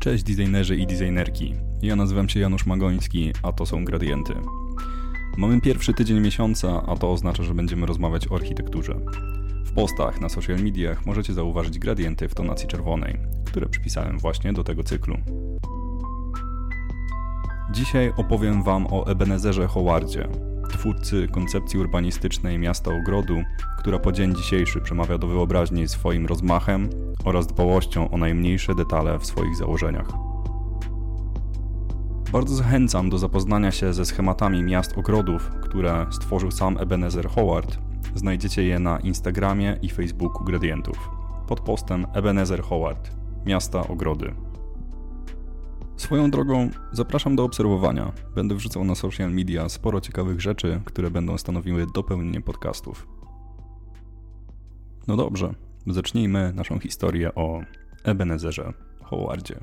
Cześć designerzy i designerki. Ja nazywam się Janusz Magoński, a to są Gradienty. Mamy pierwszy tydzień miesiąca, a to oznacza, że będziemy rozmawiać o architekturze. W postach na social mediach możecie zauważyć gradienty w tonacji czerwonej, które przypisałem właśnie do tego cyklu. Dzisiaj opowiem Wam o Ebenezerze Howardzie, twórcy koncepcji urbanistycznej miasta ogrodu, która po dzień dzisiejszy przemawia do wyobraźni swoim rozmachem oraz dbałością o najmniejsze detale w swoich założeniach. Bardzo zachęcam do zapoznania się ze schematami miast ogrodów, które stworzył sam Ebenezer Howard. Znajdziecie je na Instagramie i Facebooku Gradientów pod postem Ebenezer Howard Miasta Ogrody. Swoją drogą zapraszam do obserwowania. Będę wrzucał na social media sporo ciekawych rzeczy, które będą stanowiły dopełnienie podcastów. No dobrze, zacznijmy naszą historię o Ebenezerze Howardzie.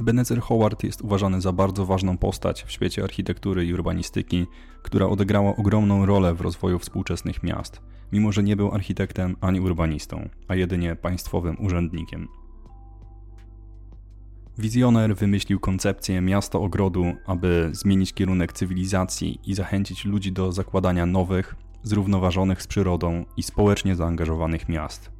Ebenezer Howard jest uważany za bardzo ważną postać w świecie architektury i urbanistyki, która odegrała ogromną rolę w rozwoju współczesnych miast, mimo że nie był architektem ani urbanistą, a jedynie państwowym urzędnikiem. Wizjoner wymyślił koncepcję miasta ogrodu, aby zmienić kierunek cywilizacji i zachęcić ludzi do zakładania nowych, zrównoważonych z przyrodą i społecznie zaangażowanych miast.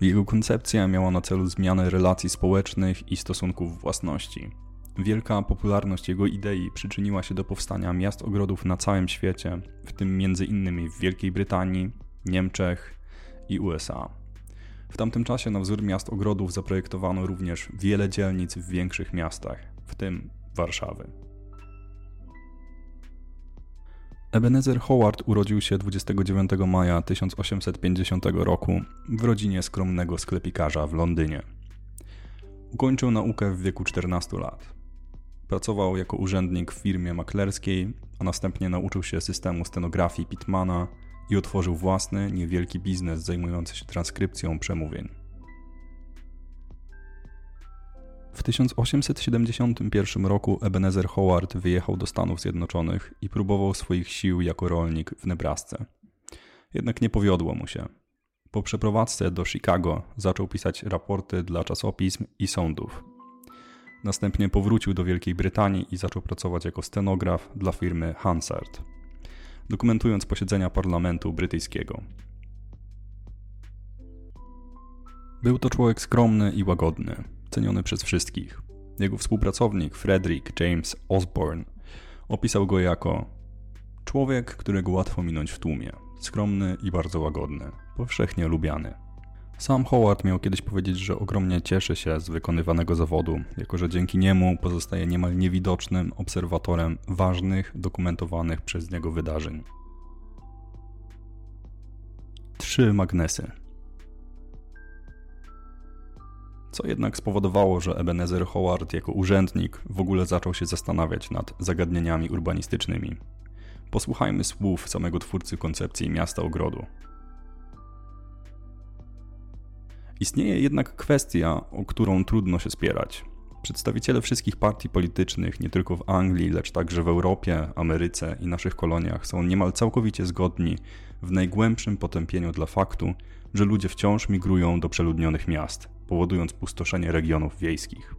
Jego koncepcja miała na celu zmianę relacji społecznych i stosunków własności. Wielka popularność jego idei przyczyniła się do powstania miast ogrodów na całym świecie, w tym m.in. w Wielkiej Brytanii, Niemczech i USA. W tamtym czasie na wzór miast ogrodów zaprojektowano również wiele dzielnic w większych miastach, w tym Warszawy. Ebenezer Howard urodził się 29 maja 1850 roku w rodzinie skromnego sklepikarza w Londynie. Ukończył naukę w wieku 14 lat. Pracował jako urzędnik w firmie maklerskiej, a następnie nauczył się systemu stenografii Pitmana i otworzył własny, niewielki biznes zajmujący się transkrypcją przemówień. W 1871 roku Ebenezer Howard wyjechał do Stanów Zjednoczonych i próbował swoich sił jako rolnik w Nebrasce. Jednak nie powiodło mu się. Po przeprowadzce do Chicago zaczął pisać raporty dla czasopism i sądów. Następnie powrócił do Wielkiej Brytanii i zaczął pracować jako stenograf dla firmy Hansard, dokumentując posiedzenia parlamentu brytyjskiego. Był to człowiek skromny i łagodny, ceniony przez wszystkich. Jego współpracownik Frederick James Osborne opisał go jako człowiek, którego łatwo minąć w tłumie, skromny i bardzo łagodny, powszechnie lubiany. Sam Howard miał kiedyś powiedzieć, że ogromnie cieszy się z wykonywanego zawodu, jako że dzięki niemu pozostaje niemal niewidocznym obserwatorem ważnych, dokumentowanych przez niego wydarzeń. Trzy magnesy. Co jednak spowodowało, że Ebenezer Howard jako urzędnik w ogóle zaczął się zastanawiać nad zagadnieniami urbanistycznymi. Posłuchajmy słów samego twórcy koncepcji miasta ogrodu. Istnieje jednak kwestia, o którą trudno się spierać. Przedstawiciele wszystkich partii politycznych, nie tylko w Anglii, lecz także w Europie, Ameryce i naszych koloniach, są niemal całkowicie zgodni w najgłębszym potępieniu dla faktu, że ludzie wciąż migrują do przeludnionych miast, powodując pustoszenie regionów wiejskich.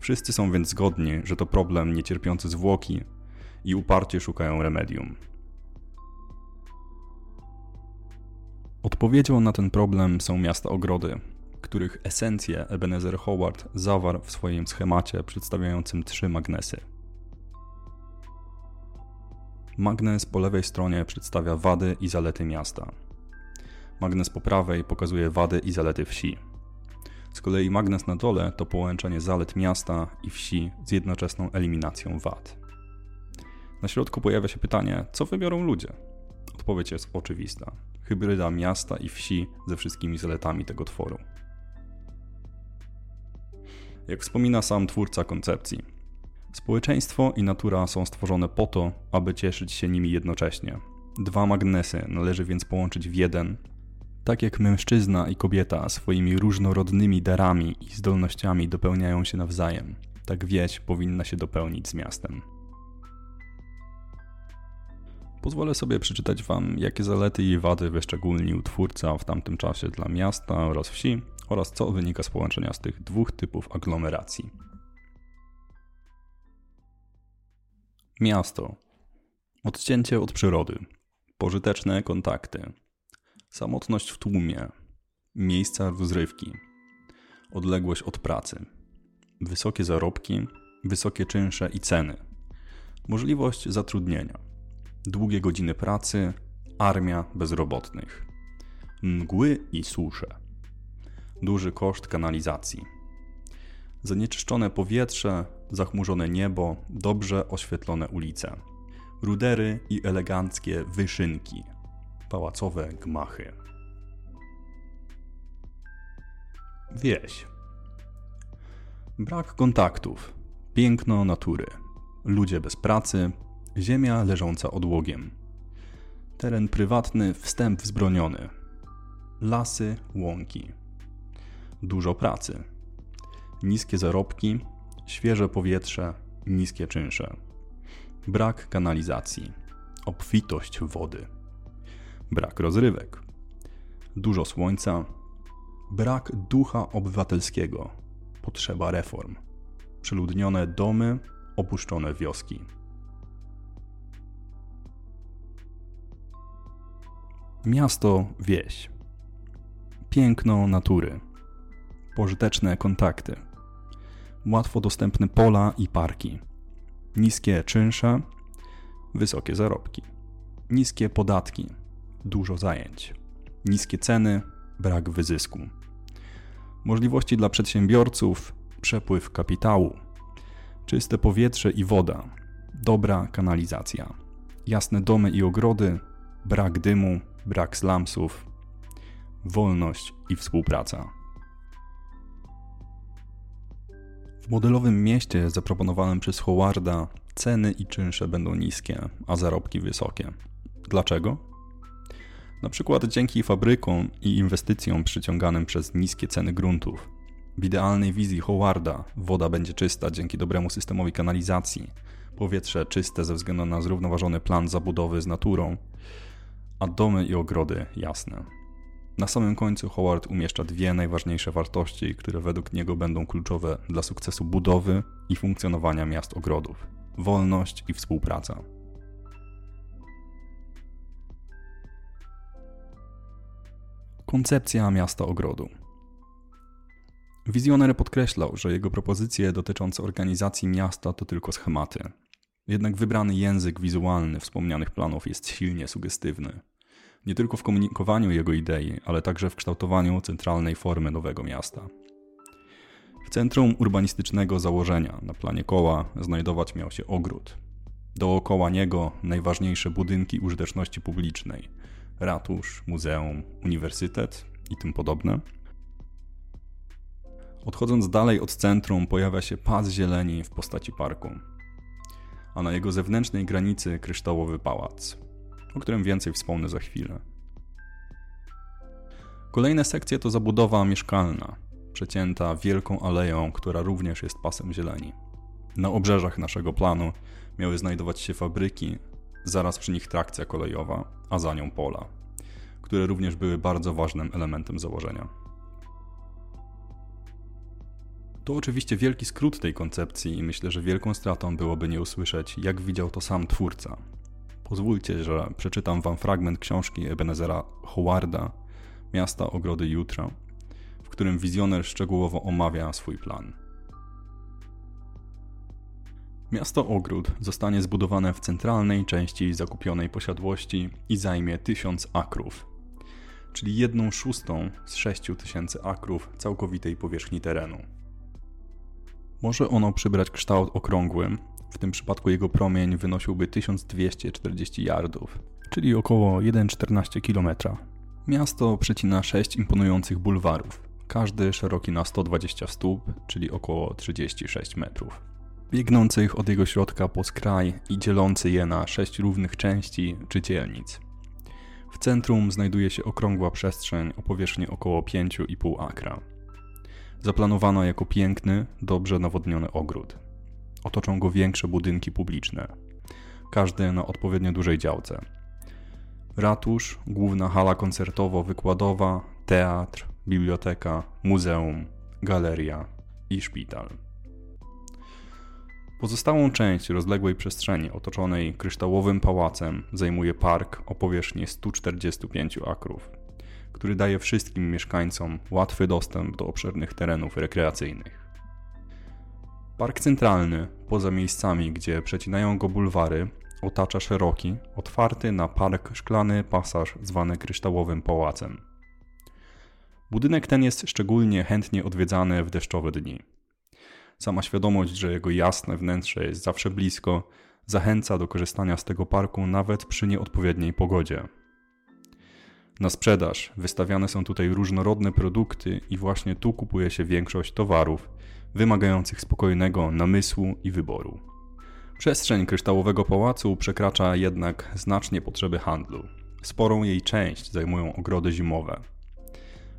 Wszyscy są więc zgodni, że to problem niecierpiący zwłoki i uparcie szukają remedium. Odpowiedzią na ten problem są miasta ogrody, których esencję Ebenezer Howard zawarł w swoim schemacie przedstawiającym trzy magnesy. Magnes po lewej stronie przedstawia wady i zalety miasta. Magnes po prawej pokazuje wady i zalety wsi. Z kolei magnes na dole to połączenie zalet miasta i wsi z jednoczesną eliminacją wad. Na środku pojawia się pytanie, co wybiorą ludzie? Odpowiedź jest oczywista hybryda miasta i wsi ze wszystkimi zaletami tego tworu. Jak wspomina sam twórca koncepcji, społeczeństwo i natura są stworzone po to, aby cieszyć się nimi jednocześnie. Dwa magnesy należy więc połączyć w jeden. Tak jak mężczyzna i kobieta swoimi różnorodnymi darami i zdolnościami dopełniają się nawzajem, tak wieś powinna się dopełnić z miastem. Pozwolę sobie przeczytać Wam, jakie zalety i wady wyszczególnił twórca w tamtym czasie dla miasta oraz wsi oraz co wynika z połączenia z tych dwóch typów aglomeracji. Miasto. Odcięcie od przyrody. Pożyteczne kontakty. Samotność w tłumie. Miejsca rozrywki. Odległość od pracy. Wysokie zarobki, wysokie czynsze i ceny. Możliwość zatrudnienia. Długie godziny pracy, armia bezrobotnych. Mgły i susze. Duży koszt kanalizacji. Zanieczyszczone powietrze, zachmurzone niebo, dobrze oświetlone ulice. Rudery i eleganckie wyszynki. Pałacowe gmachy. Wieś. Brak kontaktów, piękno natury, ludzie bez pracy, ziemia leżąca odłogiem. Teren prywatny, wstęp wzbroniony. Lasy, łąki. Dużo pracy. Niskie zarobki, świeże powietrze, niskie czynsze. Brak kanalizacji. Obfitość wody. Brak rozrywek. Dużo słońca. Brak ducha obywatelskiego potrzeba reform. Przeludnione domy, opuszczone wioski. Miasto, wieś. Piękno natury. Pożyteczne kontakty. Łatwo dostępne pola i parki. Niskie czynsze, wysokie zarobki. Niskie podatki, dużo zajęć. Niskie ceny, brak wyzysku możliwości dla przedsiębiorców, przepływ kapitału, czyste powietrze i woda, dobra kanalizacja, jasne domy i ogrody, brak dymu, brak slamsów, wolność i współpraca. W modelowym mieście zaproponowanym przez Howarda ceny i czynsze będą niskie, a zarobki wysokie. Dlaczego? Na przykład dzięki fabrykom i inwestycjom przyciąganym przez niskie ceny gruntów. W idealnej wizji Howarda woda będzie czysta dzięki dobremu systemowi kanalizacji, powietrze czyste ze względu na zrównoważony plan zabudowy z naturą, a domy i ogrody jasne. Na samym końcu Howard umieszcza dwie najważniejsze wartości, które według niego będą kluczowe dla sukcesu budowy i funkcjonowania miast ogrodów: wolność i współpraca. Koncepcja miasta ogrodu. Wizjoner podkreślał, że jego propozycje dotyczące organizacji miasta to tylko schematy. Jednak wybrany język wizualny wspomnianych planów jest silnie sugestywny. Nie tylko w komunikowaniu jego idei, ale także w kształtowaniu centralnej formy nowego miasta. W centrum urbanistycznego założenia na planie koła znajdować miał się ogród. Dookoła niego najważniejsze budynki użyteczności publicznej – ratusz, muzeum, uniwersytet i tym podobne. Odchodząc dalej od centrum, pojawia się pas zieleni w postaci parku, a na jego zewnętrznej granicy kryształowy pałac, o którym więcej wspomnę za chwilę. Kolejne sekcje to zabudowa mieszkalna, przecięta wielką aleją, która również jest pasem zieleni. Na obrzeżach naszego planu miały znajdować się fabryki, zaraz przy nich trakcja kolejowa, a za nią pola, które również były bardzo ważnym elementem założenia. To oczywiście wielki skrót tej koncepcji i myślę, że wielką stratą byłoby nie usłyszeć, jak widział to sam twórca. Pozwólcie, że przeczytam wam fragment książki Ebenezera Howarda Miasta Ogrody Jutra, w którym wizjoner szczegółowo omawia swój plan. Miasto Ogród zostanie zbudowane w centralnej części zakupionej posiadłości i zajmie tysiąc akrów, czyli jedną szóstą z 6 tysięcy akrów całkowitej powierzchni terenu. Może ono przybrać kształt okrągły, w tym przypadku jego promień wynosiłby 1240 yardów, czyli około 1,14 km. Miasto przecina 6 imponujących bulwarów, każdy szeroki na 120 stóp, czyli około 36 metrów biegnących od jego środka po skraj i dzielący je na sześć równych części czy dzielnic. W centrum znajduje się okrągła przestrzeń o powierzchni około 5,5 akra. Zaplanowano jako piękny, dobrze nawodniony ogród. Otoczą go większe budynki publiczne, każdy na odpowiednio dużej działce. Ratusz, główna hala koncertowo-wykładowa, teatr, biblioteka, muzeum, galeria i szpital. Pozostałą część rozległej przestrzeni otoczonej kryształowym pałacem zajmuje park o powierzchni 145 akrów, który daje wszystkim mieszkańcom łatwy dostęp do obszernych terenów rekreacyjnych. Park centralny, poza miejscami, gdzie przecinają go bulwary, otacza szeroki, otwarty na park szklany pasaż zwany kryształowym pałacem. Budynek ten jest szczególnie chętnie odwiedzany w deszczowe dni. Sama świadomość, że jego jasne wnętrze jest zawsze blisko, zachęca do korzystania z tego parku nawet przy nieodpowiedniej pogodzie. Na sprzedaż wystawiane są tutaj różnorodne produkty i właśnie tu kupuje się większość towarów wymagających spokojnego namysłu i wyboru. Przestrzeń kryształowego pałacu przekracza jednak znacznie potrzeby handlu. Sporą jej część zajmują ogrody zimowe.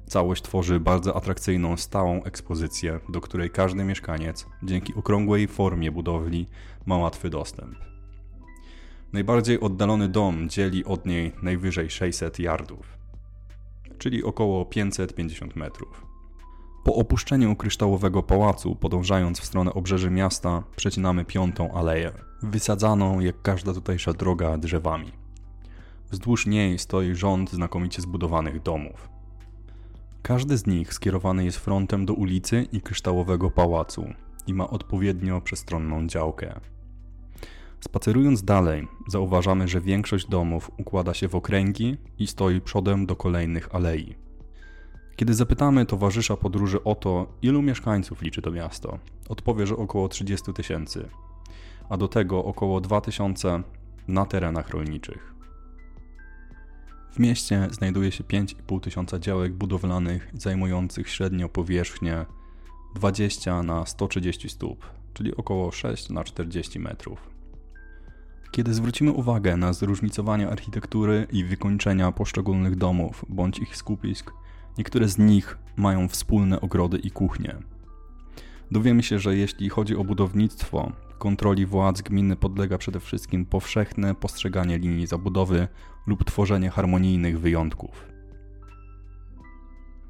Całość tworzy bardzo atrakcyjną, stałą ekspozycję, do której każdy mieszkaniec, dzięki okrągłej formie budowli, ma łatwy dostęp. Najbardziej oddalony dom dzieli od niej najwyżej 600 yardów, czyli około 550 metrów. Po opuszczeniu kryształowego pałacu, podążając w stronę obrzeży miasta, przecinamy piątą aleję, wysadzaną jak każda tutejsza droga drzewami. Wzdłuż niej stoi rząd znakomicie zbudowanych domów. Każdy z nich skierowany jest frontem do ulicy i kryształowego pałacu i ma odpowiednio przestronną działkę. Spacerując dalej, zauważamy, że większość domów układa się w okręgi i stoi przodem do kolejnych alei. Kiedy zapytamy towarzysza podróży o to, ilu mieszkańców liczy to miasto, odpowie, że około 30 tysięcy, a do tego około 2000 na terenach rolniczych. W mieście znajduje się 5,5 tysiąca działek budowlanych zajmujących średnio powierzchnię 20 na 130 stóp, czyli około 6 na 40 metrów. Kiedy zwrócimy uwagę na zróżnicowanie architektury i wykończenia poszczególnych domów bądź ich skupisk, niektóre z nich mają wspólne ogrody i kuchnie. Dowiemy się, że jeśli chodzi o budownictwo, kontroli władz gminy podlega przede wszystkim powszechne postrzeganie linii zabudowy lub tworzenie harmonijnych wyjątków.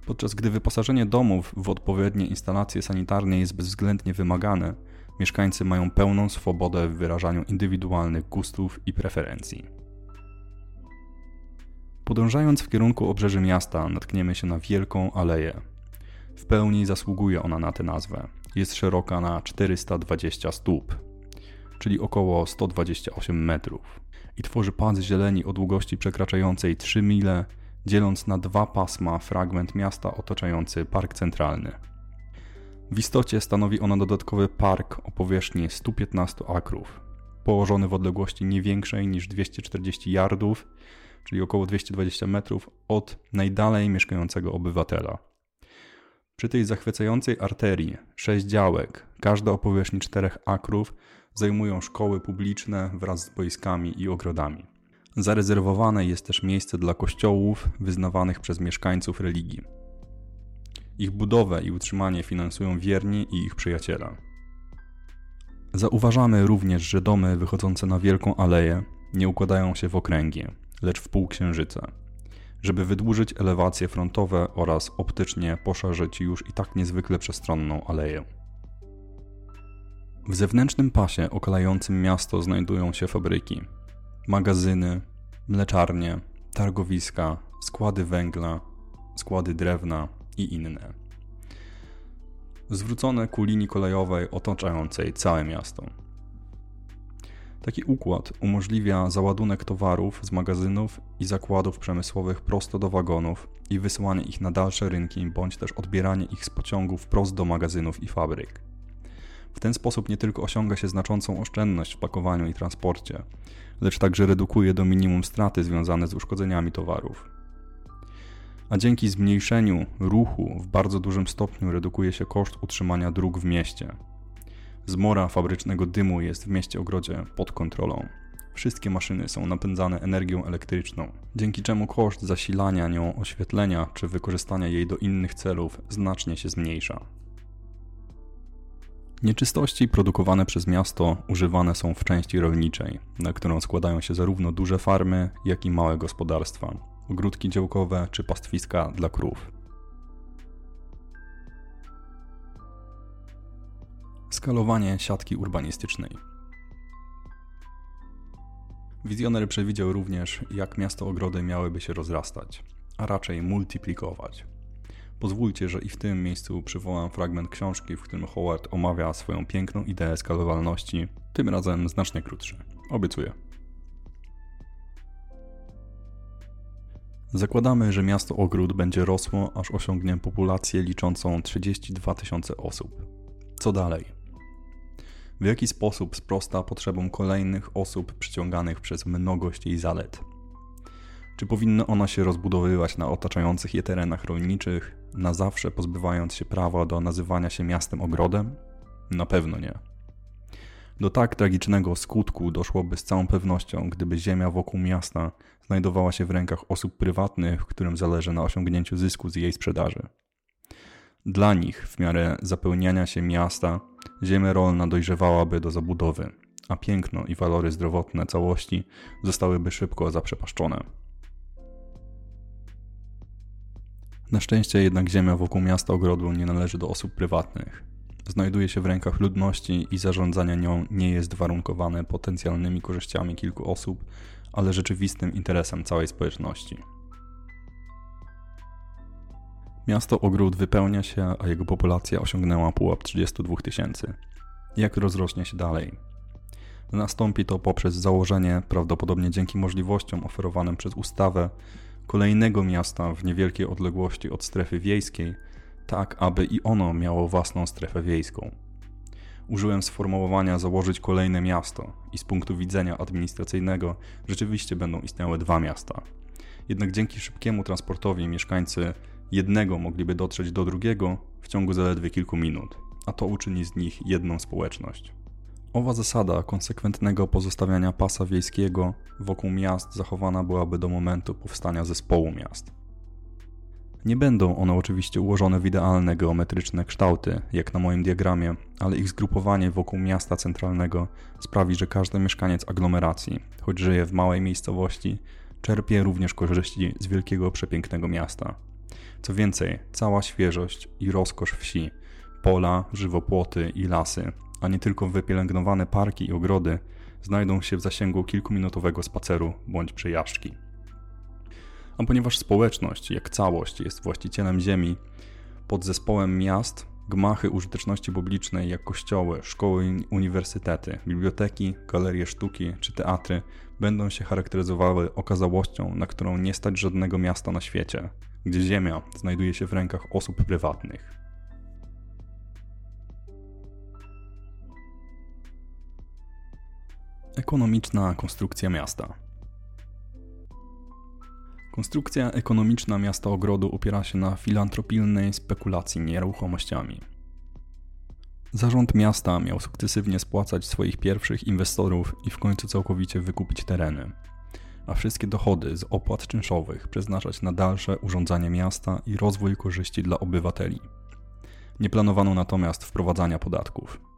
Podczas gdy wyposażenie domów w odpowiednie instalacje sanitarne jest bezwzględnie wymagane, mieszkańcy mają pełną swobodę w wyrażaniu indywidualnych gustów i preferencji. Podążając w kierunku obrzeży miasta, natkniemy się na wielką aleję. W pełni zasługuje ona na tę nazwę. Jest szeroka na 420 stóp, czyli około 128 metrów, i tworzy pas zieleni o długości przekraczającej 3 mile, dzieląc na dwa pasma fragment miasta otaczający park centralny. W istocie stanowi ona dodatkowy park o powierzchni 115 akrów, położony w odległości nie większej niż 240 yardów, czyli około 220 metrów od najdalej mieszkającego obywatela. Przy tej zachwycającej arterii, sześć działek, każda o powierzchni 4 akrów, zajmują szkoły publiczne wraz z boiskami i ogrodami. Zarezerwowane jest też miejsce dla kościołów wyznawanych przez mieszkańców religii. Ich budowę i utrzymanie finansują wierni i ich przyjaciele. Zauważamy również, że domy wychodzące na wielką aleję nie układają się w okręgi, lecz w półksiężyce, żeby wydłużyć elewacje frontowe oraz optycznie poszerzyć już i tak niezwykle przestronną aleję. W zewnętrznym pasie okalającym miasto znajdują się fabryki, magazyny, mleczarnie, targowiska, składy węgla, składy drewna i inne. Zwrócone ku linii kolejowej otaczającej całe miasto. Taki układ umożliwia załadunek towarów z magazynów i zakładów przemysłowych prosto do wagonów i wysyłanie ich na dalsze rynki, bądź też odbieranie ich z pociągów prosto do magazynów i fabryk. W ten sposób nie tylko osiąga się znaczącą oszczędność w pakowaniu i transporcie, lecz także redukuje do minimum straty związane z uszkodzeniami towarów. A dzięki zmniejszeniu ruchu w bardzo dużym stopniu redukuje się koszt utrzymania dróg w mieście. Zmora fabrycznego dymu jest w mieście ogrodzie pod kontrolą. Wszystkie maszyny są napędzane energią elektryczną, dzięki czemu koszt zasilania nią oświetlenia czy wykorzystania jej do innych celów znacznie się zmniejsza. Nieczystości produkowane przez miasto używane są w części rolniczej, na którą składają się zarówno duże farmy, jak i małe gospodarstwa, ogródki działkowe czy pastwiska dla krów. Skalowanie siatki urbanistycznej. Wizjoner przewidział również, jak miasto ogrody miałyby się rozrastać, a raczej multiplikować. Pozwólcie, że i w tym miejscu przywołam fragment książki, w którym Howard omawia swoją piękną ideę skalowalności, tym razem znacznie krótszy. Obiecuję. Zakładamy, że miasto Ogród będzie rosło, aż osiągnie populację liczącą 32 tysiące osób. Co dalej? W jaki sposób sprosta potrzebom kolejnych osób przyciąganych przez mnogość jej zalet? Czy powinna ona się rozbudowywać na otaczających je terenach rolniczych, na zawsze pozbywając się prawa do nazywania się miastem ogrodem? Na pewno nie. Do tak tragicznego skutku doszłoby z całą pewnością, gdyby ziemia wokół miasta znajdowała się w rękach osób prywatnych, którym zależy na osiągnięciu zysku z jej sprzedaży. Dla nich, w miarę zapełniania się miasta, ziemia rolna dojrzewałaby do zabudowy, a piękno i walory zdrowotne całości zostałyby szybko zaprzepaszczone. Na szczęście jednak ziemia wokół miasta ogrodu nie należy do osób prywatnych. Znajduje się w rękach ludności i zarządzanie nią nie jest warunkowane potencjalnymi korzyściami kilku osób, ale rzeczywistym interesem całej społeczności. Miasto Ogród wypełnia się, a jego populacja osiągnęła pułap 32 tysięcy. Jak rozrośnie się dalej? Nastąpi to poprzez założenie, prawdopodobnie dzięki możliwościom oferowanym przez ustawę, kolejnego miasta w niewielkiej odległości od strefy wiejskiej, tak aby i ono miało własną strefę wiejską. Użyłem sformułowania założyć kolejne miasto i z punktu widzenia administracyjnego rzeczywiście będą istniały dwa miasta. Jednak dzięki szybkiemu transportowi mieszkańcy jednego mogliby dotrzeć do drugiego w ciągu zaledwie kilku minut, a to uczyni z nich jedną społeczność. Owa zasada konsekwentnego pozostawiania pasa wiejskiego wokół miast zachowana byłaby do momentu powstania zespołu miast. Nie będą one oczywiście ułożone w idealne geometryczne kształty, jak na moim diagramie, ale ich zgrupowanie wokół miasta centralnego sprawi, że każdy mieszkaniec aglomeracji, choć żyje w małej miejscowości, czerpie również korzyści z wielkiego, przepięknego miasta. Co więcej, cała świeżość i rozkosz wsi, pola, żywopłoty i lasy a nie tylko wypielęgnowane parki i ogrody, znajdą się w zasięgu kilkuminutowego spaceru bądź przejażdżki. A ponieważ społeczność, jak całość, jest właścicielem ziemi, pod zespołem miast gmachy użyteczności publicznej, jak kościoły, szkoły uniwersytety, biblioteki, galerie sztuki czy teatry, będą się charakteryzowały okazałością, na którą nie stać żadnego miasta na świecie, gdzie ziemia znajduje się w rękach osób prywatnych. Ekonomiczna konstrukcja miasta. Konstrukcja ekonomiczna miasta ogrodu opiera się na filantropilnej spekulacji nieruchomościami. Zarząd miasta miał sukcesywnie spłacać swoich pierwszych inwestorów i w końcu całkowicie wykupić tereny, a wszystkie dochody z opłat czynszowych przeznaczać na dalsze urządzanie miasta i rozwój korzyści dla obywateli. Nie planowano natomiast wprowadzania podatków.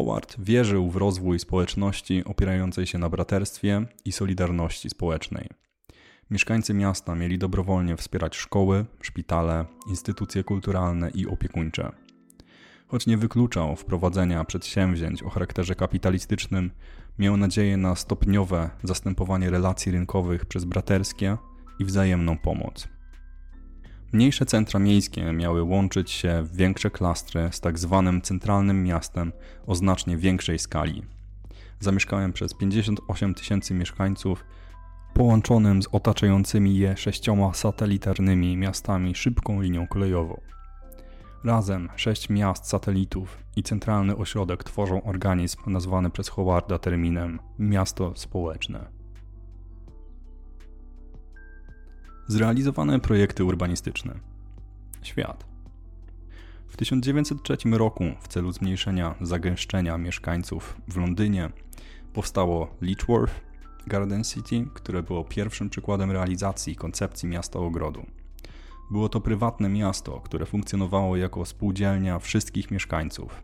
Howard wierzył w rozwój społeczności opierającej się na braterstwie i solidarności społecznej. Mieszkańcy miasta mieli dobrowolnie wspierać szkoły, szpitale, instytucje kulturalne i opiekuńcze. Choć nie wykluczał wprowadzenia przedsięwzięć o charakterze kapitalistycznym, miał nadzieję na stopniowe zastępowanie relacji rynkowych przez braterskie i wzajemną pomoc. Mniejsze centra miejskie miały łączyć się w większe klastry z tak zwanym centralnym miastem o znacznie większej skali. Zamieszkałem przez 58 tysięcy mieszkańców, połączonym z otaczającymi je sześcioma satelitarnymi miastami szybką linią kolejową. Razem sześć miast satelitów i centralny ośrodek tworzą organizm nazwany przez Howarda terminem miasto społeczne. Zrealizowane projekty urbanistyczne. Świat. W 1903 roku w celu zmniejszenia zagęszczenia mieszkańców w Londynie powstało Lichworth Garden City, które było pierwszym przykładem realizacji koncepcji miasta ogrodu. Było to prywatne miasto, które funkcjonowało jako spółdzielnia wszystkich mieszkańców.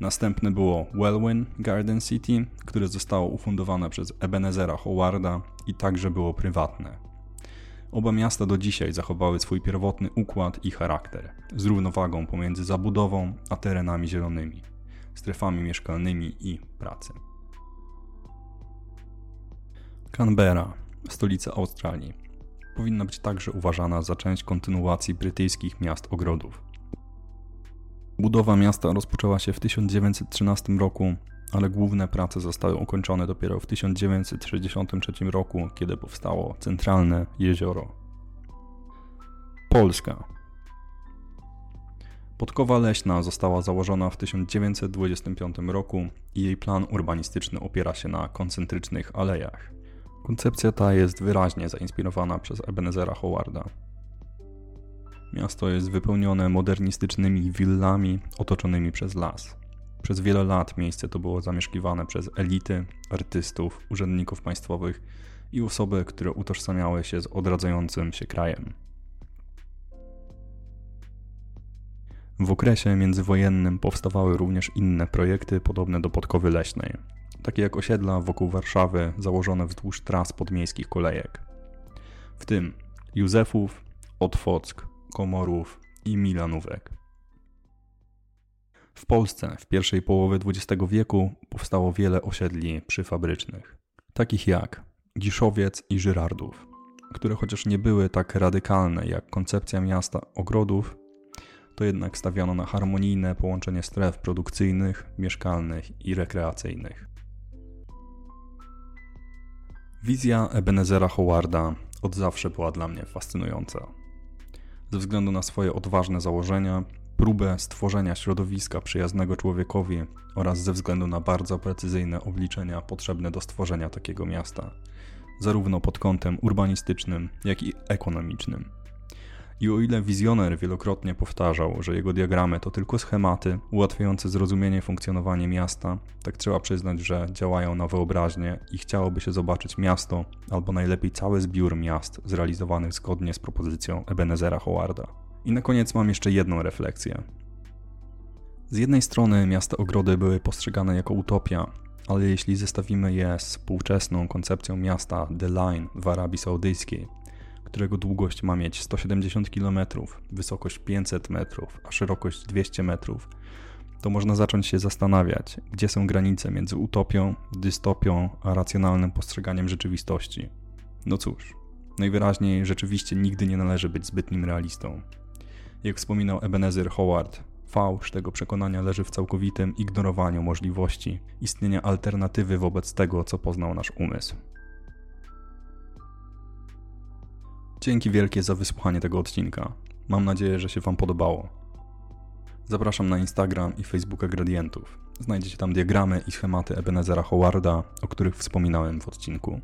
Następne było Wellwyn Garden City, które zostało ufundowane przez Ebenezera Howarda i także było prywatne. Oba miasta do dzisiaj zachowały swój pierwotny układ i charakter, z równowagą pomiędzy zabudową a terenami zielonymi, strefami mieszkalnymi i pracy. Canberra, stolica Australii, powinna być także uważana za część kontynuacji brytyjskich miast ogrodów. Budowa miasta rozpoczęła się w 1913 roku, ale główne prace zostały ukończone dopiero w 1963 roku, kiedy powstało centralne jezioro. Polska. Podkowa leśna została założona w 1925 roku i jej plan urbanistyczny opiera się na koncentrycznych alejach. Koncepcja ta jest wyraźnie zainspirowana przez Ebenezera Howarda. Miasto jest wypełnione modernistycznymi willami otoczonymi przez las. Przez wiele lat miejsce to było zamieszkiwane przez elity, artystów, urzędników państwowych i osoby, które utożsamiały się z odradzającym się krajem. W okresie międzywojennym powstawały również inne projekty podobne do Podkowy Leśnej, takie jak osiedla wokół Warszawy założone wzdłuż tras podmiejskich kolejek. W tym Józefów, Otwock, Komorów i Milanówek. W Polsce w pierwszej połowie XX wieku powstało wiele osiedli przyfabrycznych, takich jak Giszowiec i Żyrardów, które chociaż nie były tak radykalne jak koncepcja miasta ogrodów, to jednak stawiano na harmonijne połączenie stref produkcyjnych, mieszkalnych i rekreacyjnych. Wizja Ebenezera Howarda od zawsze była dla mnie fascynująca. Ze względu na swoje odważne założenia, próbę stworzenia środowiska przyjaznego człowiekowi oraz ze względu na bardzo precyzyjne obliczenia potrzebne do stworzenia takiego miasta, zarówno pod kątem urbanistycznym, jak i ekonomicznym. I o ile wizjoner wielokrotnie powtarzał, że jego diagramy to tylko schematy ułatwiające zrozumienie funkcjonowania miasta, tak trzeba przyznać, że działają na wyobraźnię i chciałoby się zobaczyć miasto, albo najlepiej cały zbiór miast zrealizowanych zgodnie z propozycją Ebenezera Howarda. I na koniec mam jeszcze jedną refleksję. Z jednej strony miasta ogrody były postrzegane jako utopia, ale jeśli zestawimy je z współczesną koncepcją miasta The Line w Arabii Saudyjskiej, którego długość ma mieć 170 km, wysokość 500 metrów, a szerokość 200 metrów, to można zacząć się zastanawiać, gdzie są granice między utopią, dystopią, a racjonalnym postrzeganiem rzeczywistości. No cóż, najwyraźniej rzeczywiście nigdy nie należy być zbytnim realistą. Jak wspominał Ebenezer Howard, fałsz tego przekonania leży w całkowitym ignorowaniu możliwości istnienia alternatywy wobec tego, co poznał nasz umysł. Dzięki wielkie za wysłuchanie tego odcinka. Mam nadzieję, że się Wam podobało. Zapraszam na Instagram i Facebooka Gradientów. Znajdziecie tam diagramy i schematy Ebenezera Howarda, o których wspominałem w odcinku.